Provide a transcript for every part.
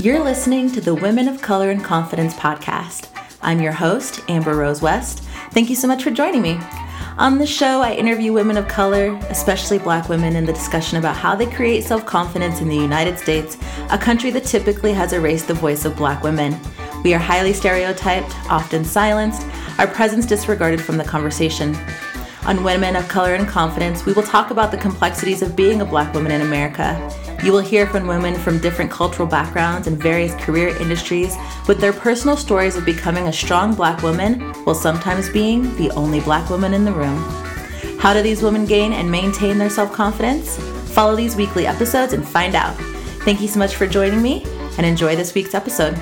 You're listening to the Women of Color and Confidence podcast. I'm your host, Amber Rose West. Thank you so much for joining me. On the show, I interview women of color, especially black women, in the discussion about how they create self confidence in the United States, a country that typically has erased the voice of black women. We are highly stereotyped, often silenced, our presence disregarded from the conversation. On Women of Color and Confidence, we will talk about the complexities of being a black woman in America. You will hear from women from different cultural backgrounds and various career industries with their personal stories of becoming a strong black woman while sometimes being the only black woman in the room. How do these women gain and maintain their self confidence? Follow these weekly episodes and find out. Thank you so much for joining me and enjoy this week's episode.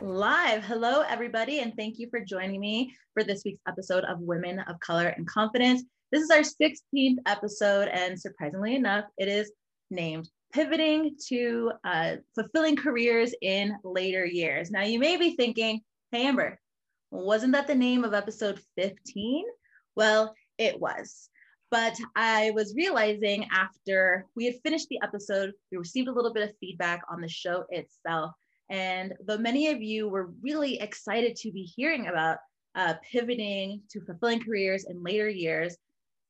Live. Hello, everybody, and thank you for joining me for this week's episode of Women of Color and Confidence. This is our 16th episode, and surprisingly enough, it is named Pivoting to uh, Fulfilling Careers in Later Years. Now, you may be thinking, hey, Amber, wasn't that the name of episode 15? Well, it was. But I was realizing after we had finished the episode, we received a little bit of feedback on the show itself. And though many of you were really excited to be hearing about uh, pivoting to fulfilling careers in later years,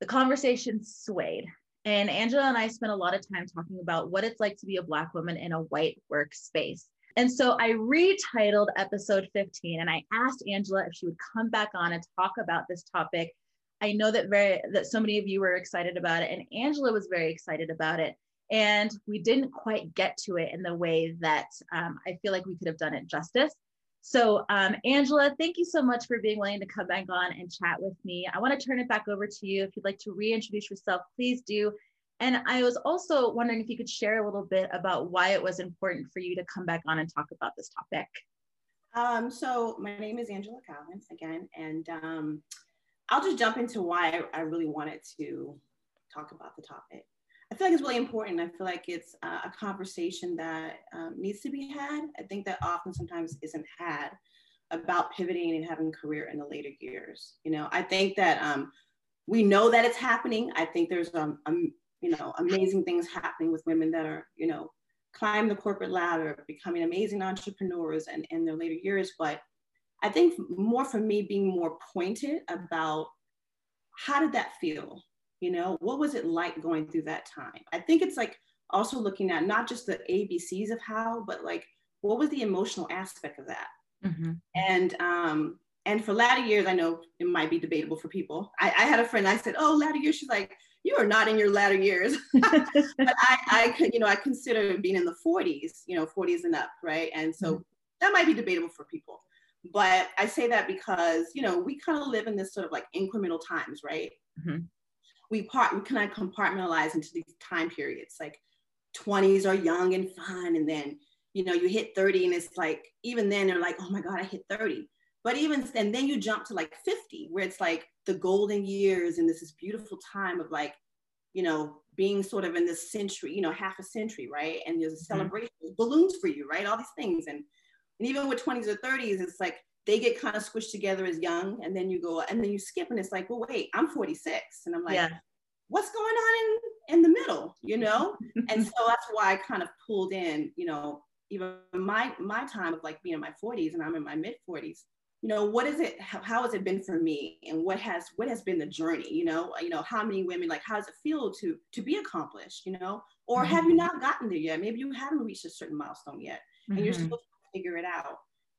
the conversation swayed. And Angela and I spent a lot of time talking about what it's like to be a Black woman in a white workspace. And so I retitled episode 15 and I asked Angela if she would come back on and talk about this topic I know that very that so many of you were excited about it, and Angela was very excited about it. And we didn't quite get to it in the way that um, I feel like we could have done it justice. So, um, Angela, thank you so much for being willing to come back on and chat with me. I want to turn it back over to you. If you'd like to reintroduce yourself, please do. And I was also wondering if you could share a little bit about why it was important for you to come back on and talk about this topic. Um, so, my name is Angela Collins again, and um, I'll just jump into why I, I really wanted to talk about the topic. I feel like it's really important. I feel like it's uh, a conversation that um, needs to be had. I think that often sometimes isn't had about pivoting and having a career in the later years. You know, I think that um, we know that it's happening. I think there's um, um, you know amazing things happening with women that are you know climb the corporate ladder, becoming amazing entrepreneurs and in their later years. But I think more for me being more pointed about how did that feel? You know, what was it like going through that time? I think it's like also looking at not just the ABCs of how, but like what was the emotional aspect of that? Mm-hmm. And um, and for latter years, I know it might be debatable for people. I, I had a friend, I said, Oh, latter years. She's like, You are not in your latter years. but I, I could, you know, I consider being in the 40s, you know, 40s and up, right? And so mm-hmm. that might be debatable for people. But I say that because, you know, we kind of live in this sort of like incremental times, right? Mm-hmm. We part, we kind of compartmentalize into these time periods. Like 20s are young and fun. And then, you know, you hit 30 and it's like, even then they're like, oh my God, I hit 30. But even, and then you jump to like 50, where it's like the golden years and this is beautiful time of like, you know, being sort of in this century, you know, half a century, right? And there's a mm-hmm. celebration, balloons for you, right? All these things. And and even with 20s or 30s, it's like they get kind of squished together as young, and then you go and then you skip, and it's like, well, wait, I'm 46, and I'm like, yeah. what's going on in in the middle, you know? and so that's why I kind of pulled in, you know, even my my time of like being in my 40s, and I'm in my mid 40s. You know, what is it? How, how has it been for me, and what has what has been the journey? You know, you know, how many women like how does it feel to to be accomplished? You know, or mm-hmm. have you not gotten there yet? Maybe you haven't reached a certain milestone yet, and mm-hmm. you're still figure it out.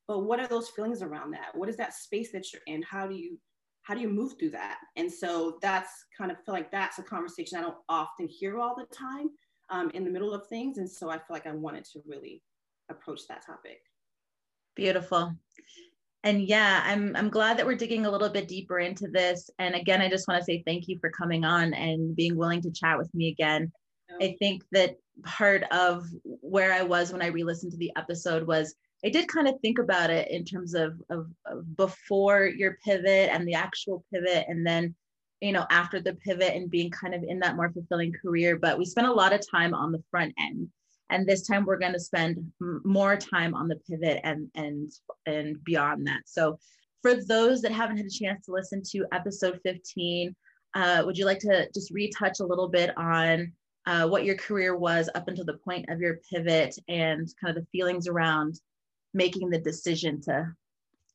But what are those feelings around that? What is that space that you're in? How do you how do you move through that? And so that's kind of feel like that's a conversation I don't often hear all the time um, in the middle of things. And so I feel like I wanted to really approach that topic. Beautiful. And yeah, I'm I'm glad that we're digging a little bit deeper into this. And again, I just want to say thank you for coming on and being willing to chat with me again. I think that part of where I was when I re-listened to the episode was I did kind of think about it in terms of, of, of before your pivot and the actual pivot, and then you know, after the pivot and being kind of in that more fulfilling career, but we spent a lot of time on the front end. And this time we're going to spend more time on the pivot and and and beyond that. So for those that haven't had a chance to listen to episode 15, uh, would you like to just retouch a little bit on uh, what your career was up until the point of your pivot and kind of the feelings around making the decision to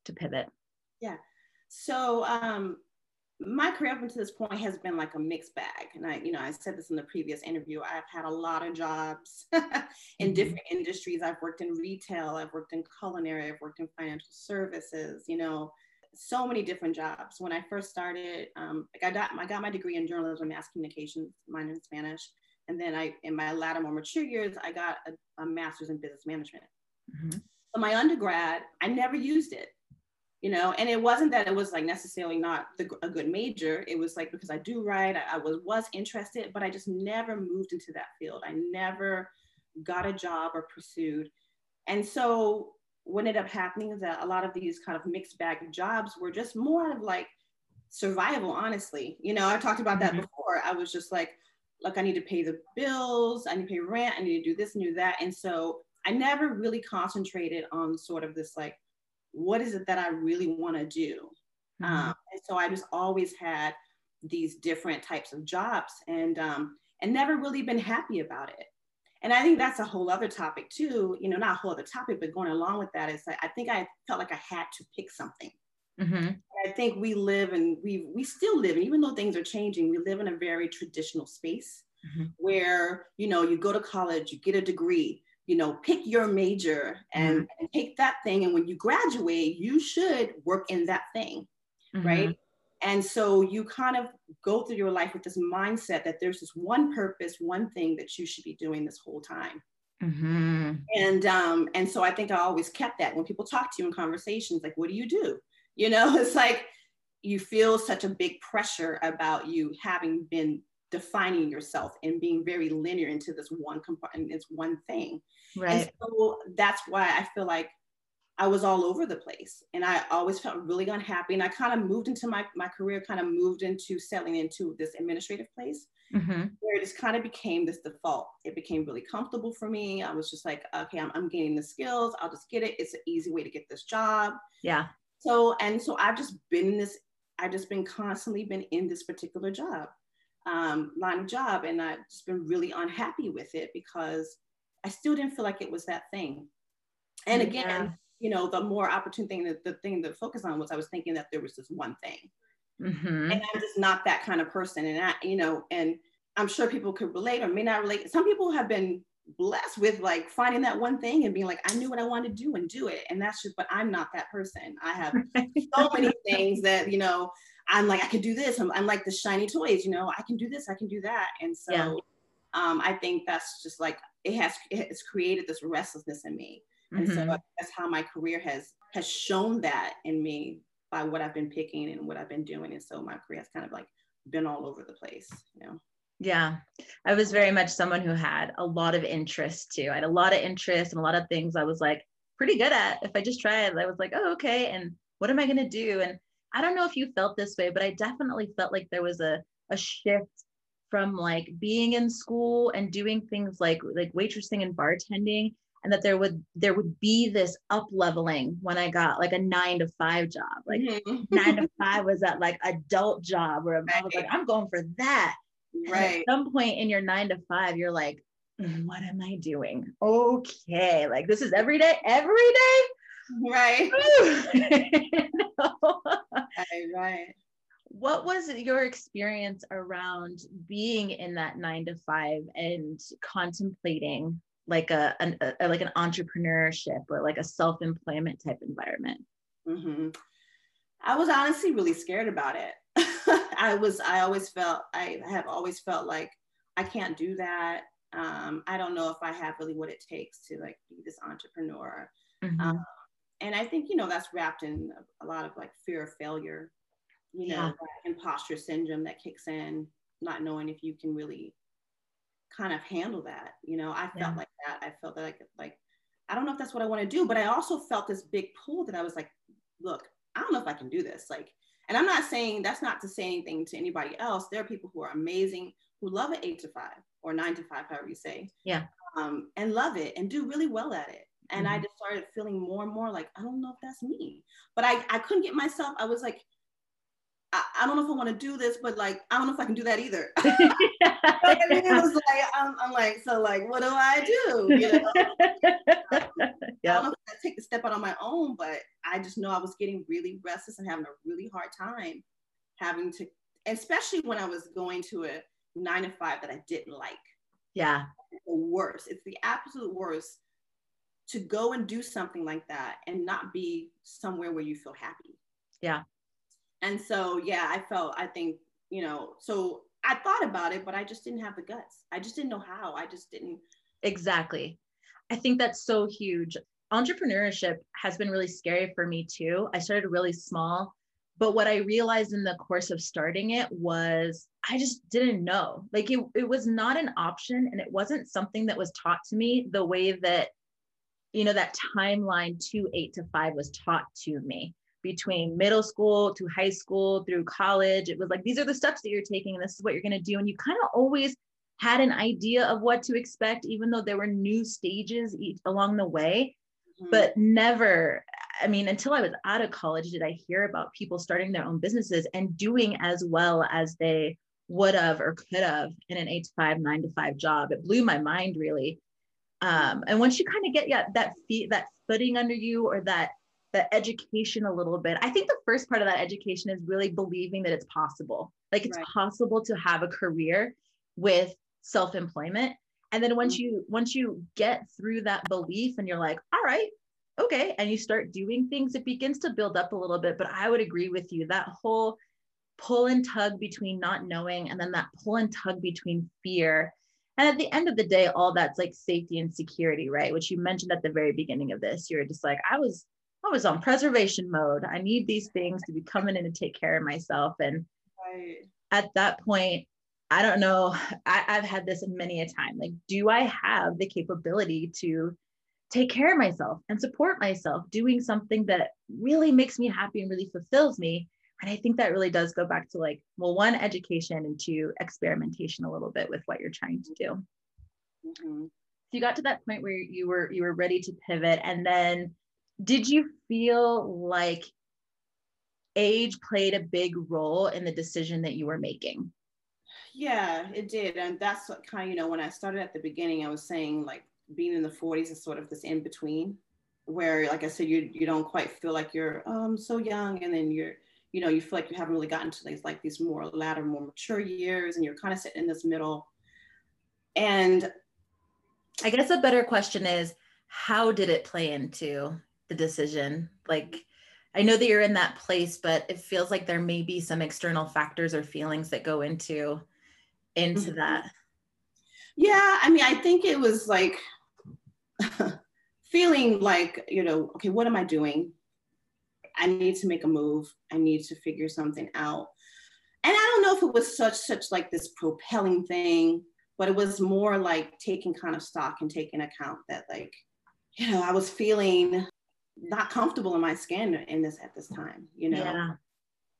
to pivot? Yeah. So um, my career up until this point has been like a mixed bag. And I, you know, I said this in the previous interview. I've had a lot of jobs in mm-hmm. different industries. I've worked in retail, I've worked in culinary, I've worked in financial services, you know, so many different jobs. When I first started, um, I got I got my degree in journalism, mass communications, minor in Spanish, and then I, in my latter, more mature years, I got a, a master's in business management. Mm-hmm. So my undergrad, I never used it you know and it wasn't that it was like necessarily not the, a good major. It was like because i do write I, I, was was interested but i just never moved into that field. I never got a job or pursued. And so what ended up happening is that a lot of these kind of mixed bag jobs were just more of like survival honestly. You know i talked about that mm-hmm. before. I was just like look i need to pay the bills. I need to pay rent. I need to do this and do that. And so i never really concentrated on sort of this like what is it that I really want to do? Mm-hmm. Um, and so I just always had these different types of jobs and um, and never really been happy about it. And I think that's a whole other topic too. You know, not a whole other topic, but going along with that is like I think I felt like I had to pick something. Mm-hmm. I think we live and we we still live, and even though things are changing, we live in a very traditional space mm-hmm. where you know you go to college, you get a degree, you know, pick your major and, mm-hmm. and, take that thing. And when you graduate, you should work in that thing, mm-hmm. right? And so you kind of go through your life with this mindset that there's this one purpose, one thing that you should be doing this whole time. Mm-hmm. And um, and so I think I always kept that when people talk to you in conversations, like, what do you do? You know, it's like you feel such a big pressure about you having been defining yourself and being very linear into this one compartment, it's one thing. Right. And so that's why I feel like I was all over the place and I always felt really unhappy. And I kind of moved into my, my career, kind of moved into settling into this administrative place mm-hmm. where it just kind of became this default. It became really comfortable for me. I was just like, okay, I'm, I'm gaining the skills. I'll just get it. It's an easy way to get this job. Yeah. So, and so I've just been in this, I've just been constantly been in this particular job, um, line of job. And I've just been really unhappy with it because I still didn't feel like it was that thing. And again, yeah. you know, the more opportune thing, the, the thing to focus on was I was thinking that there was this one thing. Mm-hmm. And I'm just not that kind of person. And I, you know, and I'm sure people could relate or may not relate. Some people have been blessed with like finding that one thing and being like, I knew what I wanted to do and do it. And that's just, but I'm not that person. I have so many things that, you know, I'm like, I could do this. I'm, I'm, like the shiny toys, you know, I can do this, I can do that. And so yeah. um, I think that's just like it has it's created this restlessness in me and mm-hmm. so that's how my career has has shown that in me by what i've been picking and what i've been doing and so my career has kind of like been all over the place you know yeah i was very much someone who had a lot of interest too i had a lot of interest and a lot of things i was like pretty good at if i just tried i was like oh okay and what am i going to do and i don't know if you felt this way but i definitely felt like there was a a shift from like being in school and doing things like like waitressing and bartending and that there would there would be this up leveling when I got like a nine to five job. Like mm-hmm. nine to five was that like adult job where right. I was like, I'm going for that. Right. at some point in your nine to five, you're like, mm, what am I doing? Okay, like this is every day, every day. Right. right, right what was your experience around being in that nine to five and contemplating like a, an, a like an entrepreneurship or like a self-employment type environment mm-hmm. i was honestly really scared about it i was i always felt i have always felt like i can't do that um, i don't know if i have really what it takes to like be this entrepreneur mm-hmm. um, and i think you know that's wrapped in a, a lot of like fear of failure you know, yeah. imposter syndrome that kicks in, not knowing if you can really kind of handle that. You know, I felt yeah. like that. I felt that like like I don't know if that's what I want to do, but I also felt this big pull that I was like, look, I don't know if I can do this. Like, And I'm not saying that's not to say anything to anybody else. There are people who are amazing who love it eight to five or nine to five, however you say. Yeah. Um, and love it and do really well at it. And mm-hmm. I just started feeling more and more like, I don't know if that's me. But I, I couldn't get myself, I was like, I, I don't know if I want to do this, but like, I don't know if I can do that either. It was like, I'm, I'm, like, so like, what do I do? You know? yeah. I don't know if I take the step out on my own, but I just know I was getting really restless and having a really hard time having to, especially when I was going to a nine to five that I didn't like. Yeah. the worst. It's the absolute worst to go and do something like that and not be somewhere where you feel happy. Yeah. And so, yeah, I felt, I think, you know, so I thought about it, but I just didn't have the guts. I just didn't know how. I just didn't. Exactly. I think that's so huge. Entrepreneurship has been really scary for me too. I started really small, but what I realized in the course of starting it was I just didn't know. Like it, it was not an option and it wasn't something that was taught to me the way that, you know, that timeline to eight to five was taught to me between middle school to high school through college. It was like, these are the steps that you're taking, and this is what you're going to do. And you kind of always had an idea of what to expect, even though there were new stages each, along the way. Mm-hmm. But never, I mean, until I was out of college, did I hear about people starting their own businesses and doing as well as they would have or could have in an eight to five, nine to five job. It blew my mind really. Um, and once you kind of get yeah, that feet, that footing under you or that the education a little bit. I think the first part of that education is really believing that it's possible. Like it's right. possible to have a career with self-employment. And then once mm-hmm. you once you get through that belief and you're like, all right, okay, and you start doing things, it begins to build up a little bit. But I would agree with you that whole pull and tug between not knowing and then that pull and tug between fear. And at the end of the day, all that's like safety and security, right? Which you mentioned at the very beginning of this. You're just like, I was I was on preservation mode. I need these things to be coming in and take care of myself. And right. at that point, I don't know. I, I've had this many a time. Like, do I have the capability to take care of myself and support myself doing something that really makes me happy and really fulfills me? And I think that really does go back to like, well, one, education and two, experimentation a little bit with what you're trying to do. Mm-hmm. So you got to that point where you were you were ready to pivot, and then did you feel like age played a big role in the decision that you were making? Yeah, it did. And that's what kind of, you know, when I started at the beginning, I was saying like being in the 40s is sort of this in between where, like I said, you, you don't quite feel like you're um, so young. And then you're, you know, you feel like you haven't really gotten to these like these more latter, more mature years. And you're kind of sitting in this middle. And I guess a better question is, how did it play into the decision like i know that you're in that place but it feels like there may be some external factors or feelings that go into into mm-hmm. that yeah i mean i think it was like feeling like you know okay what am i doing i need to make a move i need to figure something out and i don't know if it was such such like this propelling thing but it was more like taking kind of stock and taking account that like you know i was feeling not comfortable in my skin in this at this time, you know. Yeah.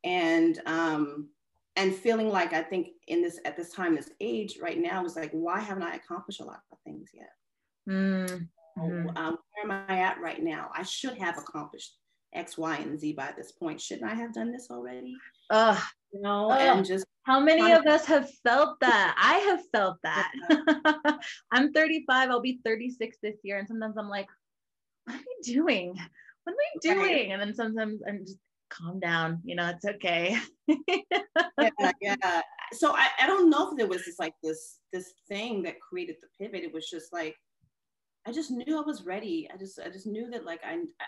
And um and feeling like I think in this at this time, this age right now was like, why haven't I accomplished a lot of things yet? Mm-hmm. Um, where am I at right now? I should have accomplished X, Y, and Z by this point. Shouldn't I have done this already? Ugh. no. and just how many of us have felt that? I have felt that. I'm 35, I'll be 36 this year. And sometimes I'm like, what am I doing? What am I doing? Right. And then sometimes I'm just calm down, you know, it's okay. yeah, yeah. So I, I don't know if there was this like this this thing that created the pivot. It was just like I just knew I was ready. I just I just knew that like I, I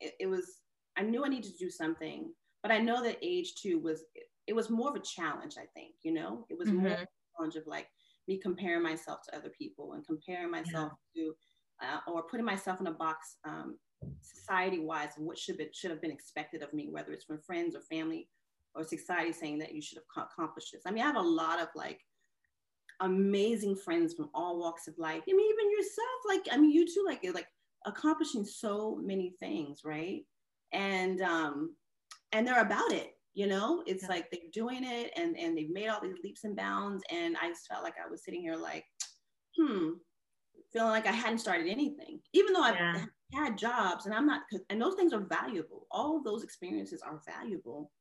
it, it, was I knew I needed to do something, but I know that age too was it, it was more of a challenge. I think you know it was mm-hmm. more of a challenge of like me comparing myself to other people and comparing myself yeah. to uh, or putting myself in a box um, society wise what should, be, should have been expected of me, whether it's from friends or family or society saying that you should have accomplished this. I mean, I have a lot of like amazing friends from all walks of life. I mean, even yourself, like, I mean, you too, like, like accomplishing so many things, right? And, um, and they're about it. You know, it's yeah. like they're doing it and and they've made all these leaps and bounds, and I just felt like I was sitting here like, hmm, feeling like I hadn't started anything, even though I've yeah. had jobs, and I'm not, and those things are valuable. All of those experiences are valuable,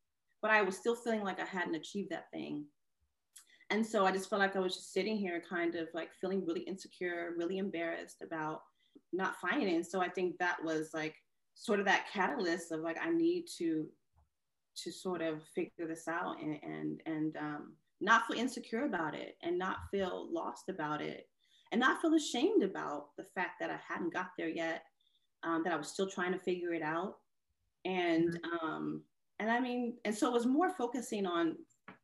but I was still feeling like I hadn't achieved that thing. And so I just felt like I was just sitting here, kind of like feeling really insecure, really embarrassed about not finding it. And so I think that was like sort of that catalyst of like I need to to sort of figure this out and and and um, not feel insecure about it and not feel lost about it and not feel ashamed about the fact that I hadn't got there yet, um, that I was still trying to figure it out. And mm-hmm. um, and I mean, and so it was more focusing on,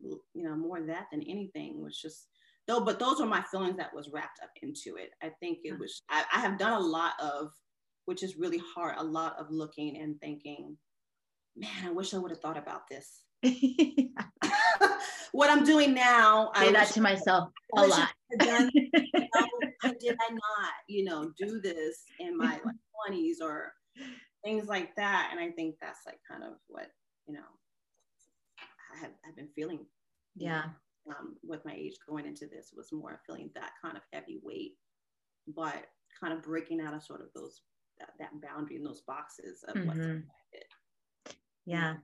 you know, more that than anything was just though, but those were my feelings that was wrapped up into it. I think it mm. was, I, I have done a lot of, which is really hard, a lot of looking and thinking, man, I wish I would have thought about this. what I'm doing now. Say I that to myself a lot. Done, did I not, you know, do this in my like, 20s or things like that? And I think that's like kind of what, you know, I have I've been feeling. Yeah. Um, with my age going into this was more feeling that kind of heavy weight, but kind of breaking out of sort of those that, that boundary and those boxes of mm-hmm. what's yeah.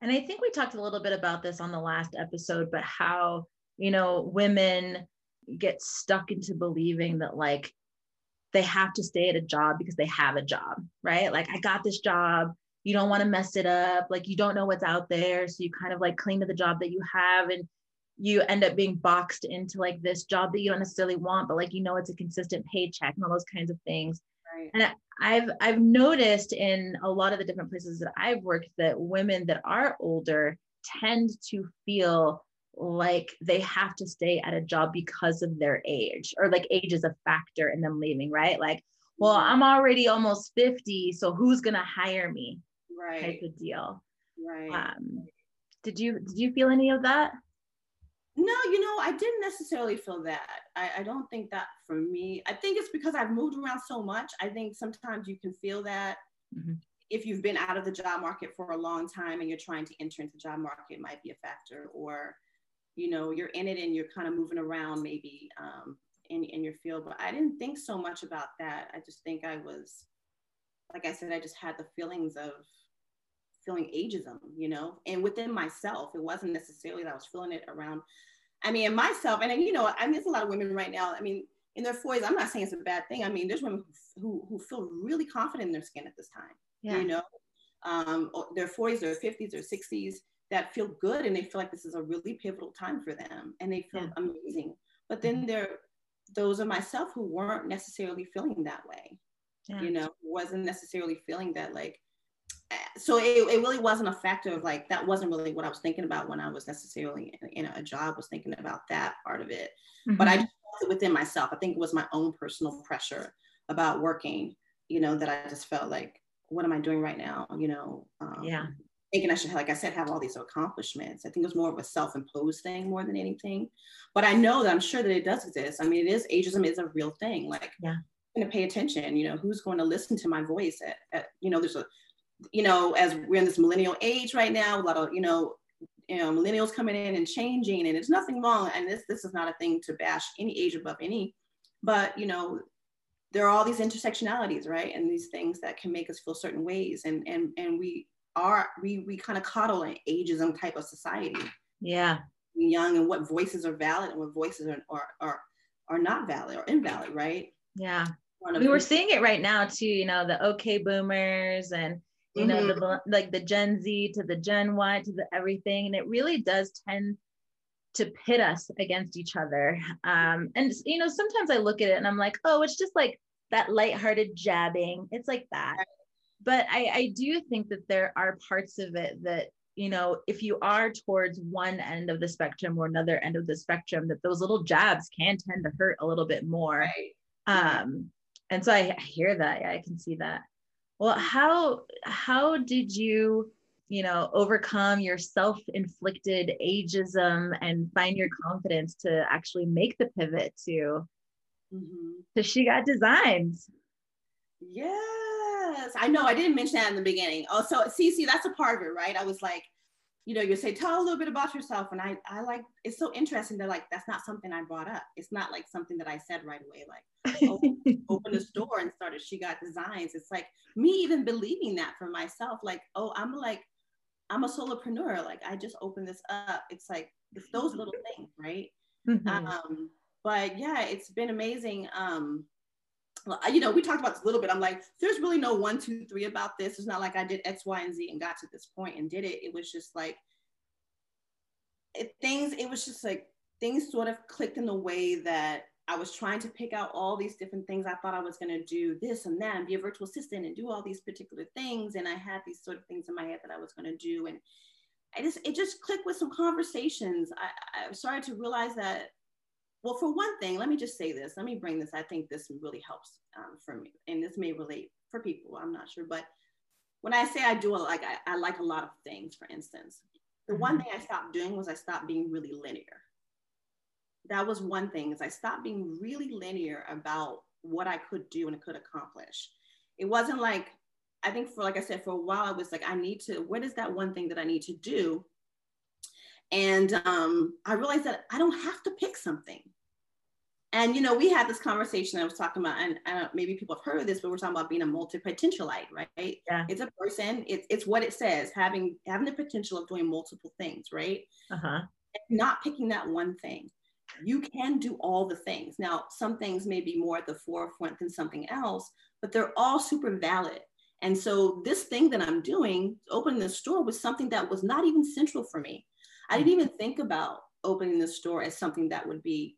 And I think we talked a little bit about this on the last episode, but how, you know, women get stuck into believing that like they have to stay at a job because they have a job, right? Like, I got this job. You don't want to mess it up. Like, you don't know what's out there. So you kind of like cling to the job that you have and you end up being boxed into like this job that you don't necessarily want, but like, you know, it's a consistent paycheck and all those kinds of things. Right. And I've I've noticed in a lot of the different places that I've worked that women that are older tend to feel like they have to stay at a job because of their age or like age is a factor in them leaving, right? Like, well. I'm already almost 50, so who's gonna hire me? Right. Type of deal. Right. Um, did you did you feel any of that? No, you know, I didn't necessarily feel that. I, I, don't think that for me. I think it's because I've moved around so much. I think sometimes you can feel that mm-hmm. if you've been out of the job market for a long time and you're trying to enter into the job market, might be a factor. Or, you know, you're in it and you're kind of moving around maybe um, in, in your field. But I didn't think so much about that. I just think I was, like I said, I just had the feelings of feeling ageism, you know, and within myself, it wasn't necessarily that I was feeling it around. I mean, in myself, and you know, I mean, there's a lot of women right now. I mean, in their 40s, I'm not saying it's a bad thing. I mean, there's women who, who feel really confident in their skin at this time, yeah. you know, um, their 40s, their 50s, their 60s that feel good and they feel like this is a really pivotal time for them and they feel yeah. amazing. But then mm-hmm. there, those of myself who weren't necessarily feeling that way, yeah. you know, wasn't necessarily feeling that like, so it, it really wasn't a factor of like that wasn't really what I was thinking about when I was necessarily in, a job was thinking about that part of it. Mm-hmm. But I just felt it within myself. I think it was my own personal pressure about working, you know, that I just felt like, what am I doing right now? You know, um, yeah. Thinking I should, like I said, have all these accomplishments. I think it was more of a self-imposed thing more than anything. But I know that I'm sure that it does exist. I mean, it is ageism is a real thing. Like, yeah, going to pay attention. You know, who's going to listen to my voice? At, at you know, there's a you know, as we're in this millennial age right now, a lot of, you know, you know, millennials coming in and changing, and it's nothing wrong. And this this is not a thing to bash any age above any, but you know, there are all these intersectionalities, right? And these things that can make us feel certain ways. And and and we are we we kind of coddle an ageism type of society. Yeah. Young and what voices are valid and what voices are are are, are not valid or invalid, right? Yeah. We were seeing it right now too, you know, the okay boomers and you know mm-hmm. the like the gen z to the gen y to the everything and it really does tend to pit us against each other. Um and you know sometimes i look at it and i'm like oh it's just like that lighthearted jabbing. It's like that. But i i do think that there are parts of it that you know if you are towards one end of the spectrum or another end of the spectrum that those little jabs can tend to hurt a little bit more. Right. um and so I, I hear that. Yeah, i can see that well how how did you you know overcome your self-inflicted ageism and find your confidence to actually make the pivot to mm-hmm. to she got designs yes. I know i didn't mention that in the beginning. Oh so see see that's a part of it right? I was like you know, you say, tell a little bit about yourself. And I, I like, it's so interesting that like, that's not something I brought up. It's not like something that I said right away, like, oh, open the store and started She Got Designs. It's like me even believing that for myself, like, oh, I'm like, I'm a solopreneur. Like I just opened this up. It's like, it's those little things, right? Mm-hmm. Um, but yeah, it's been amazing. Um, you know, we talked about this a little bit. I'm like, there's really no one, two, three about this. It's not like I did X, Y, and Z and got to this point and did it. It was just like it, things. It was just like things sort of clicked in the way that I was trying to pick out all these different things. I thought I was going to do this and that and be a virtual assistant and do all these particular things. And I had these sort of things in my head that I was going to do. And I just, it just clicked with some conversations. I, I started to realize that well, for one thing, let me just say this. Let me bring this. I think this really helps um, for me, and this may relate for people. I'm not sure, but when I say I do a, like I, I like a lot of things, for instance, the mm-hmm. one thing I stopped doing was I stopped being really linear. That was one thing is I stopped being really linear about what I could do and could accomplish. It wasn't like I think for like I said for a while I was like I need to. What is that one thing that I need to do? And um, I realized that I don't have to pick something. And you know, we had this conversation I was talking about, and uh, maybe people have heard of this, but we're talking about being a multi-potentialite, right? Yeah. It's a person. It's it's what it says, having having the potential of doing multiple things, right? Uh-huh. not picking that one thing. You can do all the things. Now, some things may be more at the forefront than something else, but they're all super valid. And so this thing that I'm doing, opening the store, was something that was not even central for me. I didn't even think about opening the store as something that would be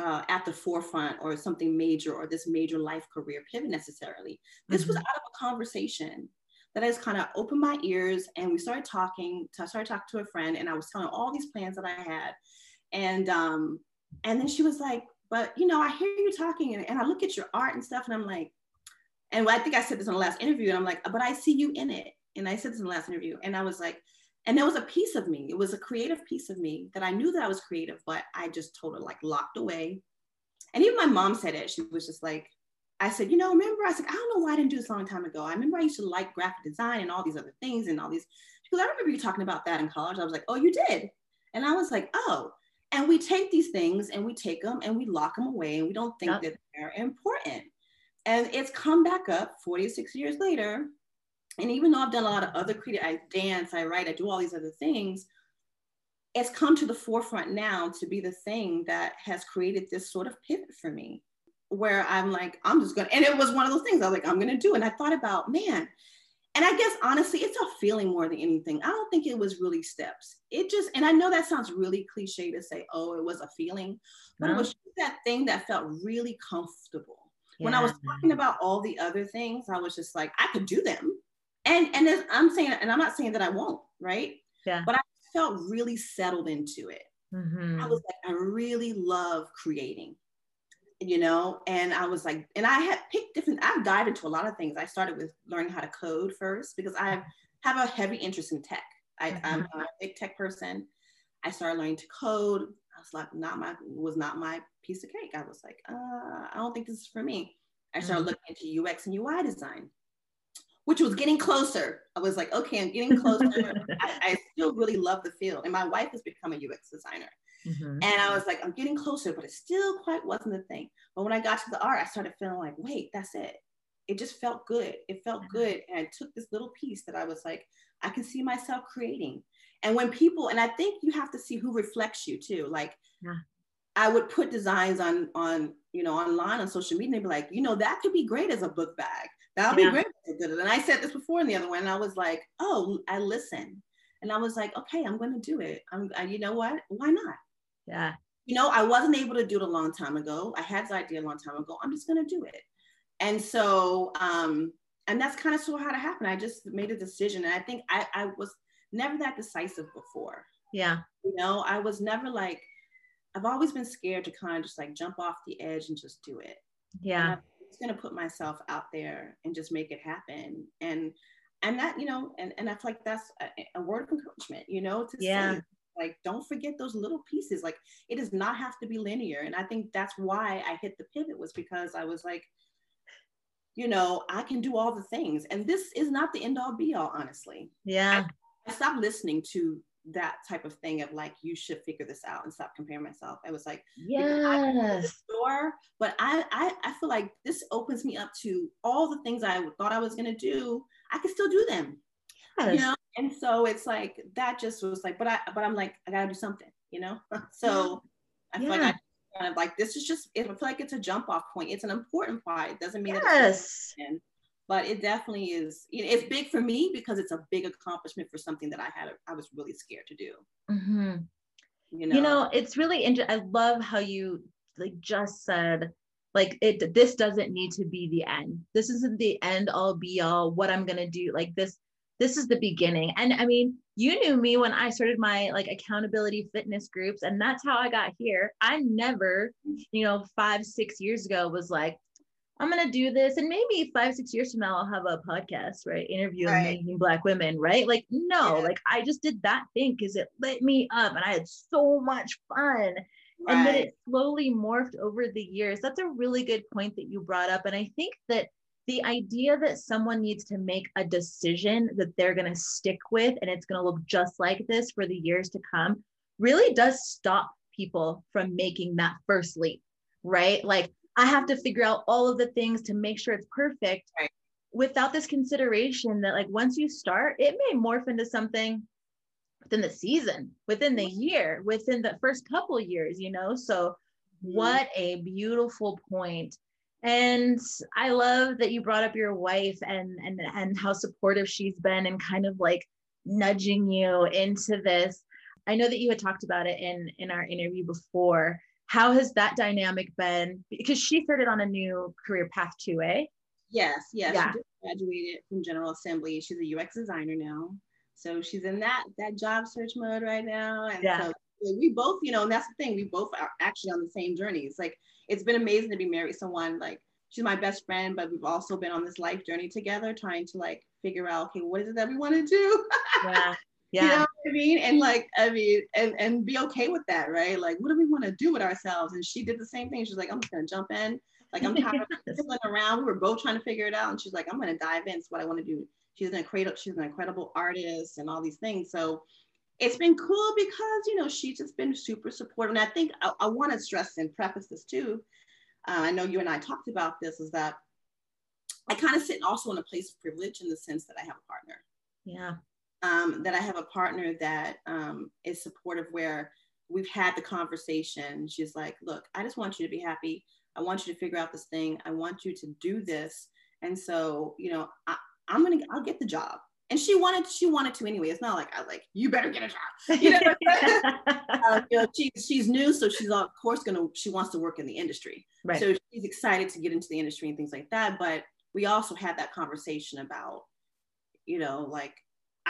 uh, at the forefront or something major or this major life career pivot necessarily. This mm-hmm. was out of a conversation that I just kind of opened my ears and we started talking. I started talking to a friend and I was telling all these plans that I had. And um, and then she was like, but you know, I hear you talking and, and I look at your art and stuff and I'm like, and I think I said this in the last interview and I'm like, but I see you in it. And I said this in the last interview and I was like, and there was a piece of me it was a creative piece of me that i knew that i was creative but i just totally like locked away. And even my mom said it she was just like i said you know remember? I said i don't know why i didn't do this a long time ago. I remember i used to like graphic design and all these other things and all these because i remember you talking about that in college. I was like oh you did. And i was like oh. And we take these things and we take them and we lock them away and we don't think yep. that they're important. And it's come back up 46 years later and even though I've done a lot of other creative, I dance, I write, I do all these other things, it's come to the forefront now to be the thing that has created this sort of pivot for me where I'm like, I'm just gonna, and it was one of those things I was like, I'm gonna do. And I thought about, man, and I guess honestly, it's a feeling more than anything. I don't think it was really steps. It just, and I know that sounds really cliche to say, oh, it was a feeling, but no. it was that thing that felt really comfortable. Yeah. When I was talking about all the other things, I was just like, I could do them and and I'm saying, and I'm not saying that I won't, right? Yeah. But I felt really settled into it. Mm-hmm. I was like, I really love creating, you know, and I was like, and I had picked different. I've dived into a lot of things. I started with learning how to code first because I have a heavy interest in tech. I, mm-hmm. I'm a big tech person. I started learning to code. I was like, not my was not my piece of cake. I was like, uh, I don't think this is for me. I started mm-hmm. looking into UX and UI design which was getting closer. I was like, okay, I'm getting closer. I, I, still really love the field. And my wife has become a UX designer. Mm-hmm. And I was like, I'm getting closer, but it still quite wasn't the thing. But when I got to the art, I started feeling like, wait, that's it. It just felt good. It felt mm-hmm. good. And I took this little piece that I was like, I can see myself creating. And when people, and I think you have to see who reflects you too. Like, yeah. I would put designs on on you know online on social media and they'd be like, you know, that could be great as a book bag. That'll yeah. be great. And I said this before in the other one, and I was like, oh, I listen. And I was like, okay, I'm going to do it. I'm, I, you know what? Why not? Yeah. You know, I wasn't able to do it a long time ago. I had this idea a long time ago. I'm just going to do it. And so, um, and that's kind of sort of how it happened. I just made a decision. And I think I, I was never that decisive before. Yeah. You know, I was never like, I've always been scared to kind of just like jump off the edge and just do it. Yeah just going to put myself out there and just make it happen. And and that you know, and and I feel like that's a, a word of encouragement, you know, to yeah. say like don't forget those little pieces. Like it does not have to be linear. And I think that's why I hit the pivot was because I was like, you know, I can do all the things, and this is not the end all be all, honestly. Yeah. I, I stopped listening to that type of thing of like you should figure this out and stop comparing myself. I was like, yes, sure, but I, I I feel like this opens me up to all the things I thought I was gonna do. I can still do them, yes. you know. And so it's like that just was like, but I but I'm like I gotta do something, you know. so I feel yeah. like I kind of like this is just I feel like it's a jump off point. It's an important part. It doesn't mean yes. That but it definitely is it's big for me because it's a big accomplishment for something that i had i was really scared to do. Mm-hmm. you, know? you know it's really interesting i love how you like just said like it this doesn't need to be the end. This isn't the end all be all what i'm gonna do like this this is the beginning. And i mean you knew me when i started my like accountability fitness groups and that's how i got here. I never you know five six years ago was like I'm gonna do this, and maybe five, six years from now, I'll have a podcast, right? Interviewing right. amazing black women, right? Like, no, yeah. like I just did that thing because it lit me up, and I had so much fun. Right. And then it slowly morphed over the years. That's a really good point that you brought up, and I think that the idea that someone needs to make a decision that they're going to stick with and it's going to look just like this for the years to come really does stop people from making that first leap, right? Like I have to figure out all of the things to make sure it's perfect right. without this consideration that like once you start, it may morph into something within the season, within the year, within the first couple years, you know? So mm-hmm. what a beautiful point. And I love that you brought up your wife and and and how supportive she's been and kind of like nudging you into this. I know that you had talked about it in in our interview before how has that dynamic been? Because she started on a new career path too, eh? Yes, yes. Yeah. She just graduated from General Assembly. She's a UX designer now. So she's in that that job search mode right now. And yeah. so we both, you know, and that's the thing, we both are actually on the same journey. It's like it's been amazing to be married to someone like she's my best friend, but we've also been on this life journey together, trying to like figure out, okay, what is it that we want to do? yeah. Yeah. You know I mean? And like, I mean, and and be okay with that, right? Like, what do we want to do with ourselves? And she did the same thing. She's like, I'm just gonna jump in. Like, I'm tired of fiddling around. We were both trying to figure it out. And she's like, I'm gonna dive in. It's what I want to do. She's an incredible, she's an incredible artist and all these things. So it's been cool because you know she's just been super supportive. And I think I, I want to stress and preface this too. Uh, I know you and I talked about this. Is that I kind of sit also in a place of privilege in the sense that I have a partner. Yeah um, that I have a partner that um, is supportive where we've had the conversation. She's like, look, I just want you to be happy. I want you to figure out this thing. I want you to do this. And so, you know, I, I'm gonna, I'll get the job. And she wanted, she wanted to anyway. It's not like I like, you better get a job. You know, uh, you know she, she's new, so she's of course gonna, she wants to work in the industry. Right. So she's excited to get into the industry and things like that. But we also had that conversation about, you know, like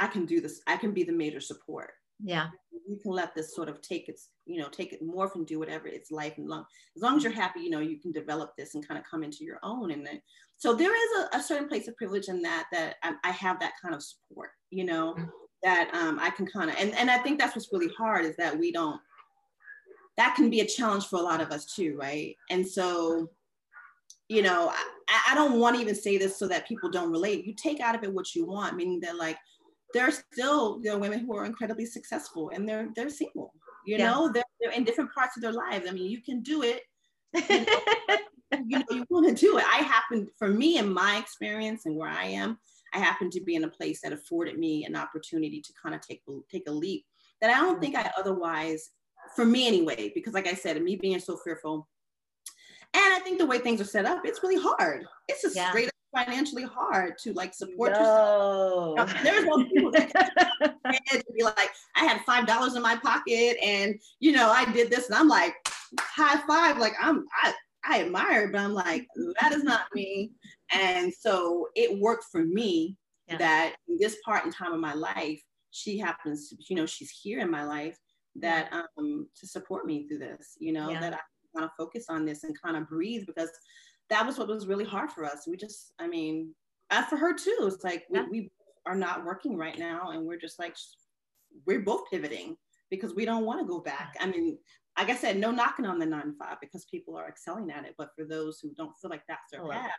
I can do this. I can be the major support. Yeah. You can let this sort of take its, you know, take it morph and do whatever its life and long. As long as you're happy, you know, you can develop this and kind of come into your own. And then, so there is a, a certain place of privilege in that, that I, I have that kind of support, you know, mm-hmm. that um, I can kind of, and, and I think that's what's really hard is that we don't, that can be a challenge for a lot of us too, right? And so, you know, I, I don't want to even say this so that people don't relate. You take out of it what you want, meaning that like, there are still there are women who are incredibly successful and they're they're single you yeah. know they're, they're in different parts of their lives i mean you can do it you know, you, know, you want to do it i happen for me in my experience and where i am i happen to be in a place that afforded me an opportunity to kind of take take a leap that i don't mm. think i otherwise for me anyway because like i said me being so fearful and I think the way things are set up, it's really hard. It's a yeah. straight financially hard to like support no. yourself. there's no people that to be like, I had five dollars in my pocket and you know I did this and I'm like high five, like I'm I I admire, but I'm like, that is not me. And so it worked for me yeah. that in this part in time of my life, she happens to, you know, she's here in my life that um to support me through this, you know, yeah. that I kind of focus on this and kind of breathe because that was what was really hard for us. We just, I mean, uh, for her too. It's like we, we are not working right now, and we're just like we're both pivoting because we don't want to go back. I mean, like I said, no knocking on the nine five because people are excelling at it. But for those who don't feel like that's their oh, path,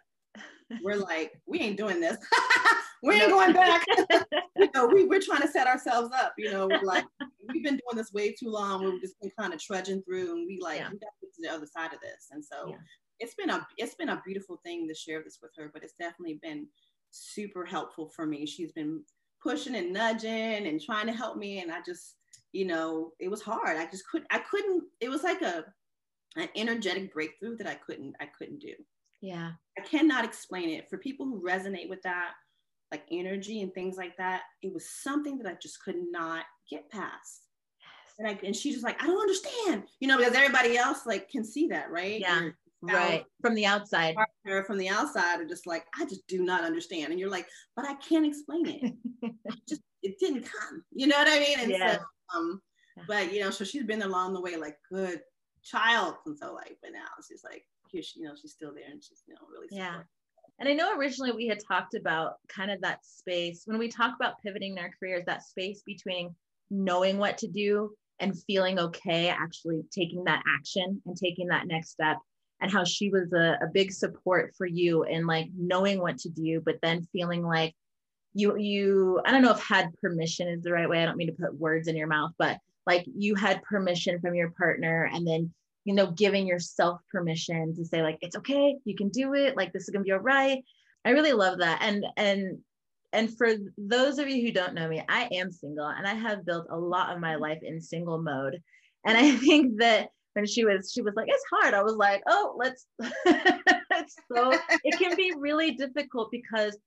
we're like, we ain't doing this. we ain't going back. you know, we, we're trying to set ourselves up. You know, we're like, we've been doing this way too long. We've just been kind of trudging through and we like, yeah. we got to get to the other side of this. And so yeah. It's been a, it's been a beautiful thing to share this with her, but it's definitely been super helpful for me. She's been pushing and nudging and trying to help me. And I just, you know, it was hard. I just couldn't, I couldn't, it was like a, an energetic breakthrough that I couldn't, I couldn't do. Yeah. I cannot explain it. For people who resonate with that, like energy and things like that, it was something that I just could not get past. And I and she's just like, I don't understand, you know, because everybody else like can see that, right? Yeah. Right. From the outside. From the outside are just like, I just do not understand. And you're like, but I can't explain it. just it didn't come. You know what I mean? And yeah. so um, but you know, so she's been along the way like good child. And so like, but now she's like, here she, you know, she's still there and she's, you know, really yeah. And I know originally we had talked about kind of that space when we talk about pivoting in our careers, that space between knowing what to do and feeling okay actually taking that action and taking that next step and how she was a, a big support for you and like knowing what to do but then feeling like you you i don't know if had permission is the right way i don't mean to put words in your mouth but like you had permission from your partner and then you know giving yourself permission to say like it's okay you can do it like this is gonna be all right. I really love that and and and for those of you who don't know me i am single and i have built a lot of my life in single mode and i think that when she was she was like it's hard i was like oh let's so it can be really difficult because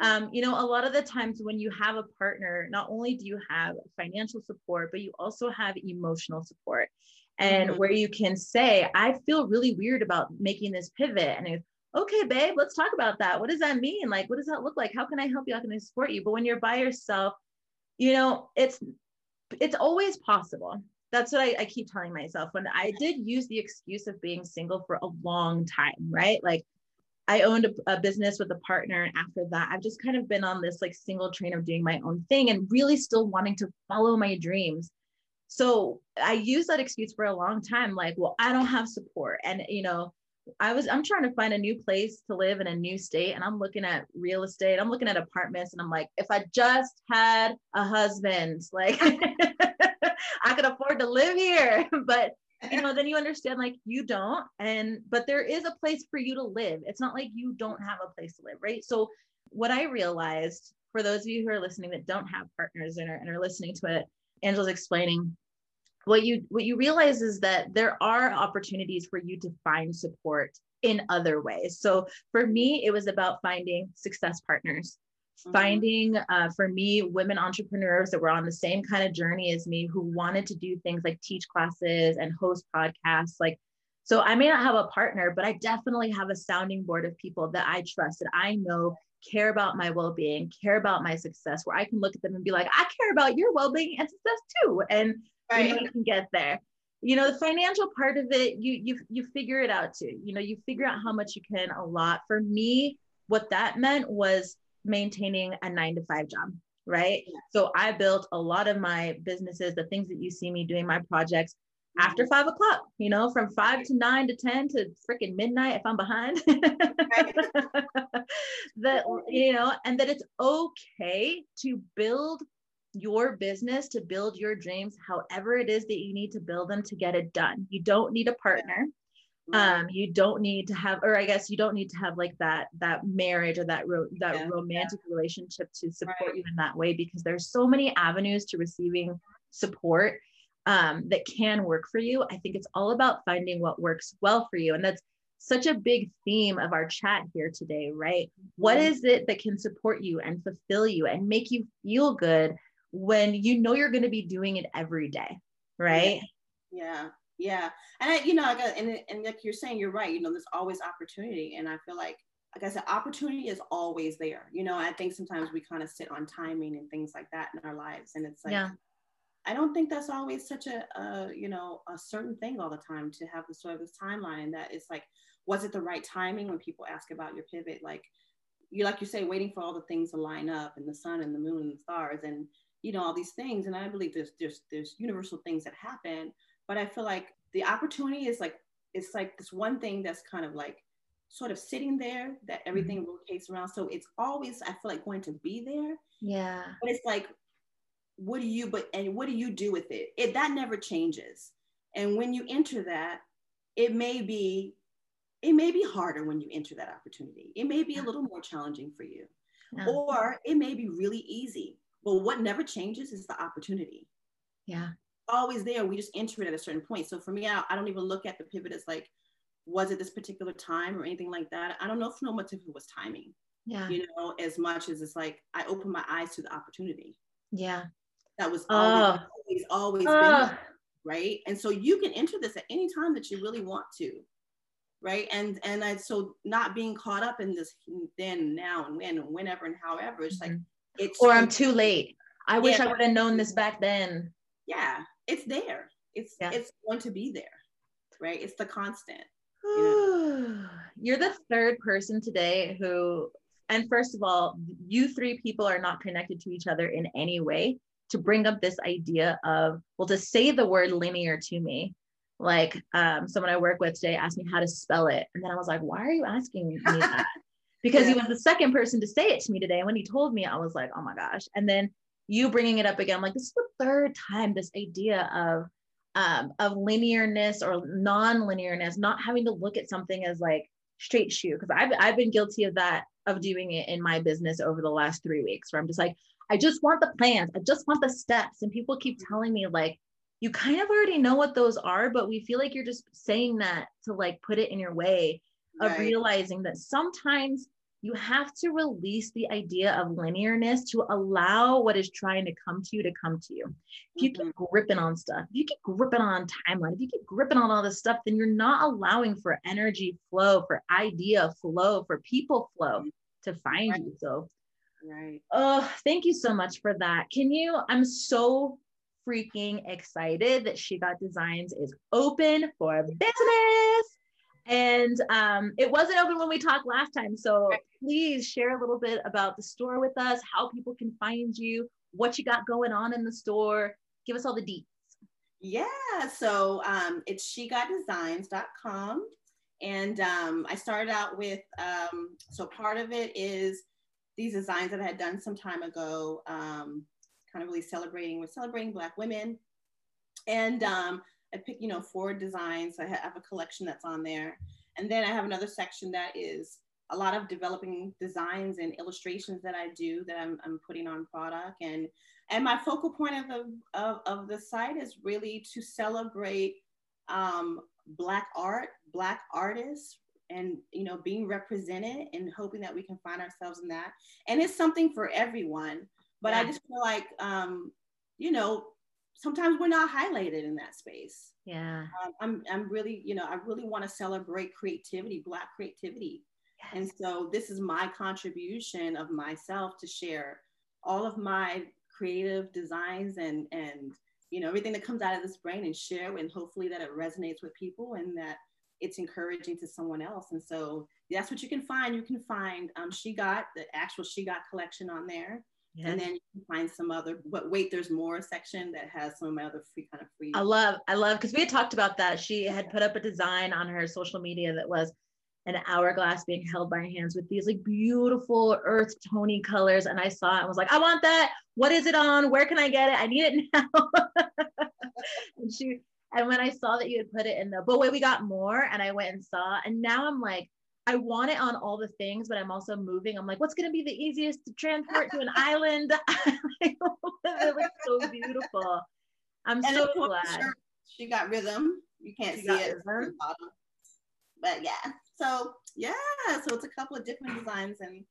um, you know, a lot of the times when you have a partner, not only do you have financial support, but you also have emotional support. And mm-hmm. where you can say, I feel really weird about making this pivot. And it's, okay, babe, let's talk about that. What does that mean? Like, what does that look like? How can I help you? How can I support you? But when you're by yourself, you know, it's it's always possible. That's what I, I keep telling myself. When I did use the excuse of being single for a long time, right? Like I owned a, a, business with a partner. And after that, I've just kind of been on this like single train of doing my own thing and really still wanting to follow my dreams. So I used that excuse for a long time, like, well, I don't have support. And, you know, I was, I'm trying to find a new place to live in a new state and I'm looking at real estate. I'm looking at apartments and I'm like, if I just had a husband, like I could afford to live here. But you know then you understand like you don't and but there is a place for you to live it's not like you don't have a place to live right so what i realized for those of you who are listening that don't have partners and are, and are listening to it angela's explaining what you what you realize is that there are opportunities for you to find support in other ways so for me it was about finding success partners. Finding uh, for me women entrepreneurs that were on the same kind of journey as me who wanted to do things like teach classes and host podcasts like so i may not have a partner but i definitely have a sounding board of people that i trust that i know care about my well-being care about my success where i can look at them and be like i care about your well-being and success too and right. you know, can get there. You know the financial part of it you you you figure it out too. You know you figure out how much you can allot. For me what that meant was maintaining a nine to five job right so i built a lot of my businesses the things that you see me doing my projects after mm-hmm. five o'clock, you know, from five to nine to 10 to freaking midnight if I'm behind. that, you know, and that it's okay to build your business, to build your dreams, however it is that you need to build them to get it done. You don't need a partner um you don't need to have or i guess you don't need to have like that that marriage or that ro- that yeah, romantic yeah. relationship to support right. you in that way because there's so many avenues to receiving support um, that can work for you i think it's all about finding what works well for you and that's such a big theme of our chat here today right mm-hmm. what is it that can support you and fulfill you and make you feel good when you know you're going to be doing it every day right yeah. yeah yeah and I, you know I got, and, and like you're saying you're right you know there's always opportunity and i feel like like i said opportunity is always there you know i think sometimes we kind of sit on timing and things like that in our lives and it's like yeah. i don't think that's always such a, a you know a certain thing all the time to have the sort of this timeline that it's like was it the right timing when people ask about your pivot like you like you say waiting for all the things to line up and the sun and the moon and the stars and you know all these things and i believe there's there's there's universal things that happen but I feel like the opportunity is like it's like this one thing that's kind of like sort of sitting there that everything mm-hmm. rotates around. So it's always, I feel like going to be there. Yeah. But it's like, what do you, but, and what do you do with it? It, that never changes. And when you enter that, it may be, it may be harder when you enter that opportunity. It may be a little more challenging for you, yeah. or it may be really easy. But what never changes is the opportunity. Yeah. Always there. We just enter it at a certain point. So for me, I, I don't even look at the pivot as like, was it this particular time or anything like that? I don't know so much if it was timing. Yeah. You know, as much as it's like I opened my eyes to the opportunity. Yeah. That was always, oh. always, always oh. been right. And so you can enter this at any time that you really want to. Right. And and I so not being caught up in this then, now, and when and whenever and however. It's mm-hmm. like it's or I'm too late. I wish I would have known this back then. Yeah, it's there. It's yeah. it's going to be there. Right. It's the constant. You're the third person today who, and first of all, you three people are not connected to each other in any way to bring up this idea of, well, to say the word linear to me. Like um, someone I work with today asked me how to spell it. And then I was like, why are you asking me that? Because yeah. he was the second person to say it to me today. And when he told me, I was like, oh my gosh. And then you bringing it up again, I'm like, this is the third time this idea of um, of linearness or non-linearness, not having to look at something as like straight shoe. Because I've I've been guilty of that of doing it in my business over the last three weeks, where I'm just like, I just want the plans, I just want the steps, and people keep telling me like, you kind of already know what those are, but we feel like you're just saying that to like put it in your way of right. realizing that sometimes you have to release the idea of linearness to allow what is trying to come to you to come to you. If you mm-hmm. keep gripping on stuff, if you keep gripping on timeline, if you keep gripping on all this stuff, then you're not allowing for energy flow, for idea flow, for people flow mm-hmm. to find right. you. So, right. Oh, thank you so much for that. Can you? I'm so freaking excited that She Got Designs is open for business. And um, it wasn't open when we talked last time. So please share a little bit about the store with us, how people can find you, what you got going on in the store. Give us all the deets. Yeah, so um, it's shegotdesigns.com. And um, I started out with, um, so part of it is these designs that I had done some time ago, um, kind of really celebrating, we're celebrating Black women. And um, I pick, you know, four designs. I have a collection that's on there. And then I have another section that is a lot of developing designs and illustrations that I do that I'm, I'm putting on product. And, and my focal point of the, of, of the site is really to celebrate um, Black art, Black artists, and you know being represented and hoping that we can find ourselves in that and it's something for everyone but yeah. i just feel like um you know sometimes we're not highlighted in that space. Yeah. Um, I'm, I'm really, you know, I really want to celebrate creativity, Black creativity. Yes. And so this is my contribution of myself to share all of my creative designs and, and, you know, everything that comes out of this brain and share and hopefully that it resonates with people and that it's encouraging to someone else. And so that's what you can find. You can find um, She Got, the actual She Got collection on there. Yes. And then you can find some other, but wait, there's more section that has some of my other free kind of free. I love, I love, because we had talked about that. She had put up a design on her social media that was an hourglass being held by hands with these like beautiful earth tony colors. And I saw it and was like, I want that. What is it on? Where can I get it? I need it now. and she, and when I saw that you had put it in the, but wait, we got more. And I went and saw, and now I'm like, I want it on all the things, but I'm also moving. I'm like, what's going to be the easiest to transport to an island? it looks so beautiful. I'm and so glad. She got rhythm. You can't she see it. But yeah. So yeah. So it's a couple of different designs and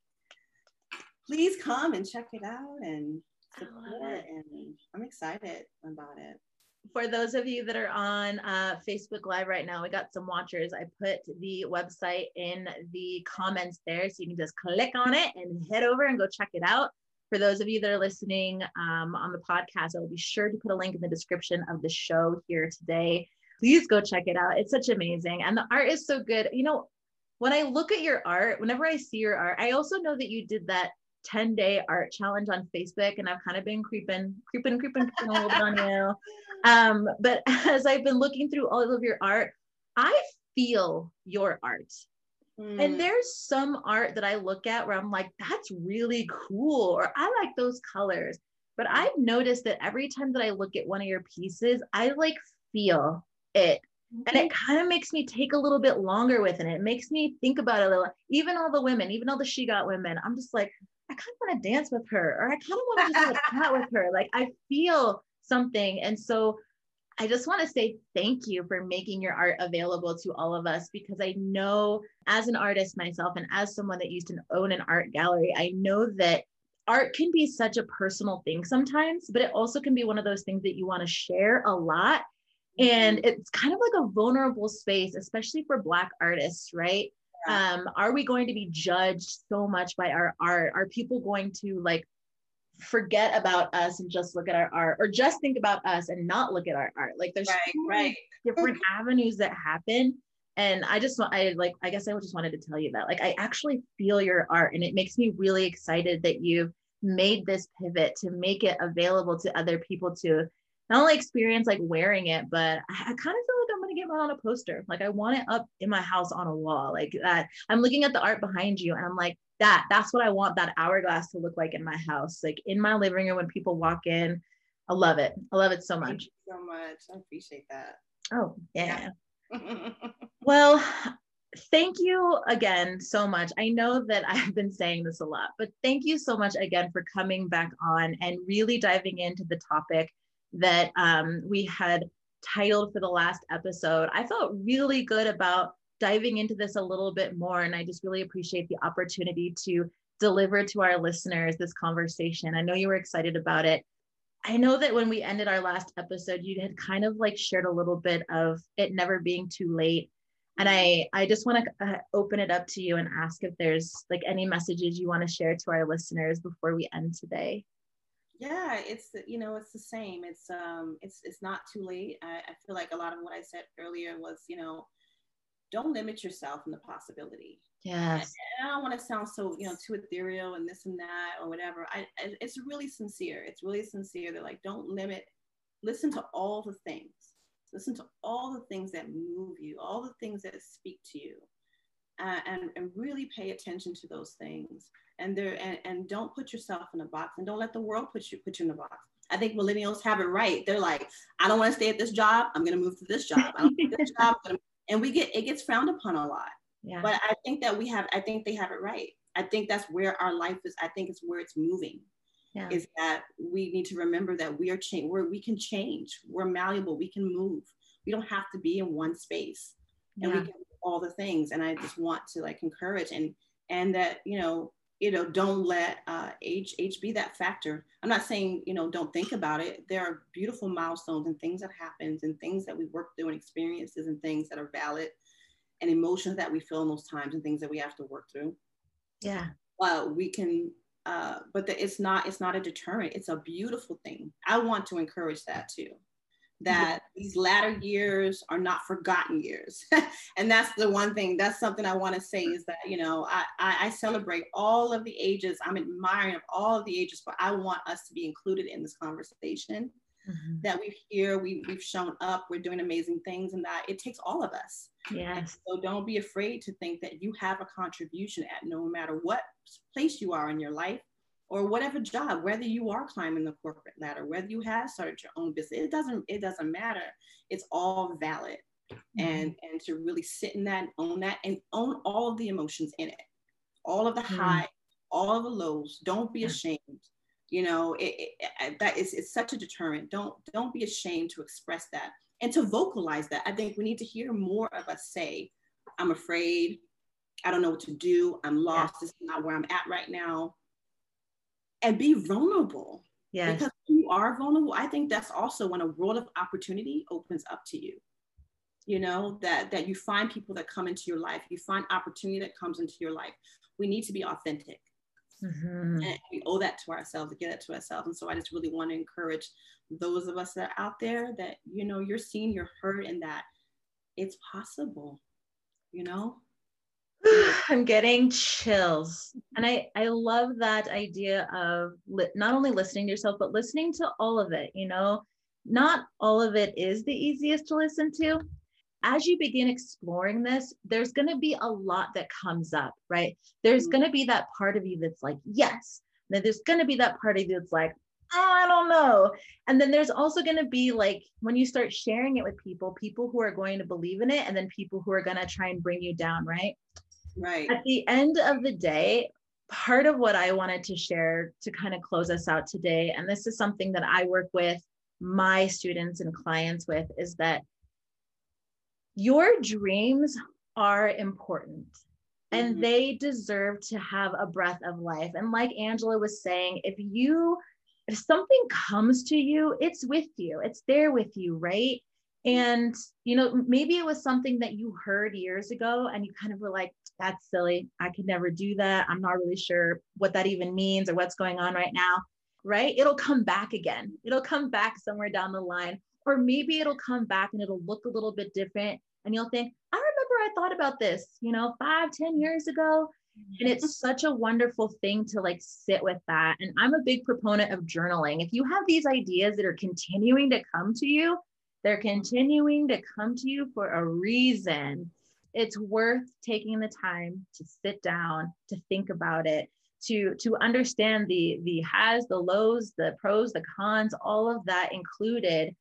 please come and check it out and support. And I'm excited about it for those of you that are on uh, Facebook Live right now, we got some watchers. I put the website in the comments there, so you can just click on it and head over and go check it out. For those of you that are listening um, on the podcast, I will be sure to put a link in the description of the show here today. Please go check it out. It's such amazing. And the art is so good. You know, when I look at your art, whenever I see your art, I also know that you did that 10 day art challenge on Facebook and I've kind of been creeping, creeping, creeping, creeping a little bit on you. Um, but as I've been looking through all of your art, I feel your art. Mm. And there's some art that I look at where I'm like, that's really cool, or I like those colors. But mm. I've noticed that every time that I look at one of your pieces, I like feel it. And it mm-hmm. kind of makes me take a little bit longer with it. It makes me think about it a little. Even all the women, even all the she got women, I'm just like, I kind of want to dance with her, or I kind of want to just like chat with her. Like I feel something. And so I just want to say thank you for making your art available to all of us because I know as an artist myself and as someone that used to own an art gallery, I know that art can be such a personal thing sometimes, but it also can be one of those things that you want to share a lot. And mm-hmm. it's kind of like a vulnerable space, especially for Black artists, right? Um, are we going to be judged so much by our art? Are people going to like forget about us and just look at our art or just think about us and not look at our art like there's right, so right. different avenues that happen and i just want i like i guess i just wanted to tell you that like i actually feel your art and it makes me really excited that you've made this pivot to make it available to other people to not only experience like wearing it but i, I kind of feel like i'm going to get mine on a poster like i want it up in my house on a wall like that i'm looking at the art behind you and i'm like that that's what I want that hourglass to look like in my house, like in my living room when people walk in. I love it. I love it so much. Thank you so much. I appreciate that. Oh, yeah. yeah. well, thank you again so much. I know that I've been saying this a lot, but thank you so much again for coming back on and really diving into the topic that um, we had titled for the last episode. I felt really good about diving into this a little bit more. And I just really appreciate the opportunity to deliver to our listeners this conversation. I know you were excited about it. I know that when we ended our last episode, you had kind of like shared a little bit of it never being too late. And I, I just want to uh, open it up to you and ask if there's like any messages you want to share to our listeners before we end today. Yeah, it's you know it's the same. It's um it's it's not too late. I, I feel like a lot of what I said earlier was you know don't limit yourself in the possibility. Yes. And I don't want to sound so, you know, too ethereal and this and that or whatever. I, it's really sincere. It's really sincere. They're like, don't limit. Listen to all the things. Listen to all the things that move you, all the things that speak to you, uh, and and really pay attention to those things. And there and, and don't put yourself in a box, and don't let the world put you put you in a box. I think millennials have it right. They're like, I don't want to stay at this job. I'm going to move to this job. I don't this job. And we get it gets frowned upon a lot yeah. but i think that we have i think they have it right i think that's where our life is i think it's where it's moving yeah. is that we need to remember that we are change where we can change we're malleable we can move we don't have to be in one space and yeah. we can all the things and i just want to like encourage and and that you know you know, don't let uh, age age be that factor. I'm not saying you know don't think about it. There are beautiful milestones and things that happens and things that we work through and experiences and things that are valid and emotions that we feel in those times and things that we have to work through. Yeah. Uh, we can, uh, but the, it's not it's not a deterrent. It's a beautiful thing. I want to encourage that too that these latter years are not forgotten years. and that's the one thing, that's something I want to say is that, you know, I, I, I, celebrate all of the ages. I'm admiring of all of the ages, but I want us to be included in this conversation. Mm-hmm. That we've here, we, we've shown up, we're doing amazing things, and that it takes all of us. Yes. so don't be afraid to think that you have a contribution at no matter what place you are in your life or whatever job, whether you are climbing the corporate ladder, whether you have started your own business, it doesn't it doesn't matter. It's all valid. Mm-hmm. And and to really sit in that and own that and own all of the emotions in it, all of the mm-hmm. high, all of the lows. Don't be ashamed. You know, it, it, that is it's such a deterrent. Don't don't be ashamed to express that and to vocalize that. I think we need to hear more of us say, "I'm afraid. I don't know what to do. I'm lost. This is not where I'm at right now." And be vulnerable. Yeah. Because you are vulnerable, I think that's also when a world of opportunity opens up to you. You know, that that you find people that come into your life, you find opportunity that comes into your life. We need to be authentic. Mm-hmm. And we owe that to ourselves to get it to ourselves. And so I just really want to encourage those of us that are out there that, you know, you're seen, you're heard, and that it's possible, you know? I'm getting chills. And I, I love that idea of li- not only listening to yourself, but listening to all of it. You know, not all of it is the easiest to listen to. as you begin exploring this, there's going to be a lot that comes up, right? There's going to be that part of you that's like, yes. Then there's going to be that part of you that's like, oh, I don't know. And then there's also going to be like when you start sharing it with people, people who are going to believe in it, and then people who are going to try and bring you down, right? Right. At the end of the day, part of what I wanted to share to kind of close us out today, and this is something that I work with my students and clients with, is that your dreams are important and mm-hmm. they deserve to have a breath of life. And like Angela was saying, if you, if something comes to you, it's with you, it's there with you, right? And, you know, maybe it was something that you heard years ago and you kind of were like, that's silly. I could never do that. I'm not really sure what that even means or what's going on right now, right? It'll come back again. It'll come back somewhere down the line. Or maybe it'll come back and it'll look a little bit different. And you'll think, I remember I thought about this, you know, five, ten years ago. And it's such a wonderful thing to like sit with that. And I'm a big proponent of journaling. If you have these ideas that are continuing to come to you, they're continuing to come to you for a reason. It's worth taking the time to sit down, to think about it, to to understand the the has, the lows, the pros, the cons, all of that included.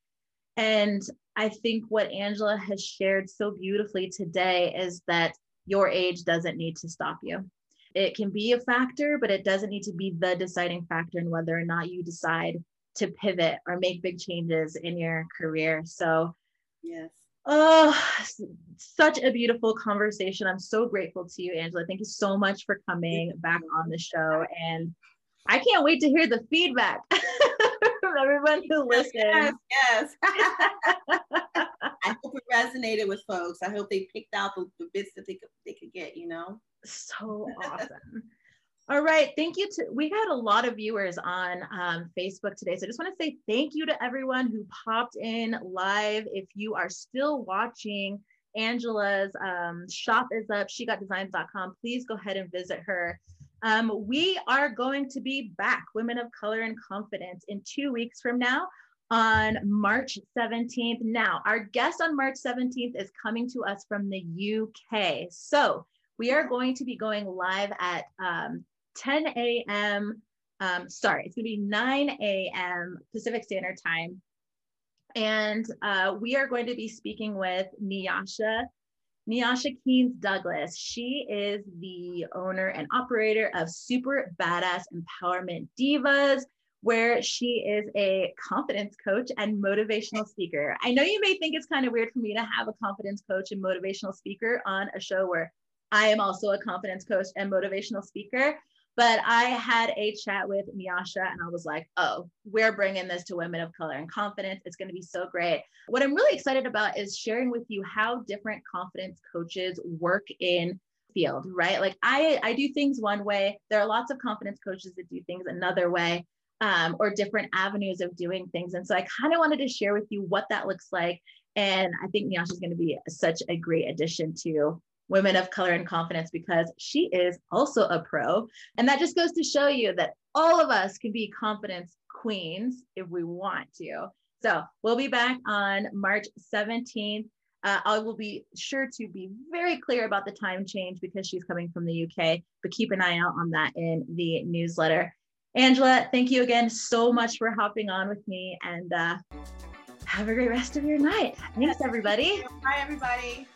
And I think what Angela has shared so beautifully today is that your age doesn't need to stop you. It can be a factor, but it doesn't need to be the deciding factor in whether or not you decide to pivot or make big changes in your career. So, yes. Oh, such a beautiful conversation. I'm so grateful to you, Angela. Thank you so much for coming back on the show. And I can't wait to hear the feedback from everyone who listens. Yes, yes. I hope it resonated with folks. I hope they picked out the, the bits that they could, they could get, you know? So awesome. All right. Thank you to, we had a lot of viewers on um, Facebook today. So I just want to say thank you to everyone who popped in live. If you are still watching, Angela's um, shop is up, shegotdesigns.com. Please go ahead and visit her. Um, we are going to be back, Women of Color and Confidence, in two weeks from now on March 17th. Now, our guest on March 17th is coming to us from the UK. So we are going to be going live at um, 10 a.m. Um, sorry, it's going to be 9 a.m. Pacific Standard Time. And uh, we are going to be speaking with Nyasha, Nyasha Keynes Douglas. She is the owner and operator of Super Badass Empowerment Divas, where she is a confidence coach and motivational speaker. I know you may think it's kind of weird for me to have a confidence coach and motivational speaker on a show where I am also a confidence coach and motivational speaker. But I had a chat with Nyasha and I was like, oh, we're bringing this to women of color and confidence. It's going to be so great. What I'm really excited about is sharing with you how different confidence coaches work in field, right? Like I, I do things one way. There are lots of confidence coaches that do things another way. Um, or different avenues of doing things. And so I kind of wanted to share with you what that looks like. And I think Nyasha is going to be such a great addition to women of color and confidence because she is also a pro. And that just goes to show you that all of us can be confidence queens if we want to. So we'll be back on March 17th. Uh, I will be sure to be very clear about the time change because she's coming from the UK, but keep an eye out on that in the newsletter. Angela, thank you again so much for hopping on with me and uh, have a great rest of your night. Thanks, everybody. Bye, everybody.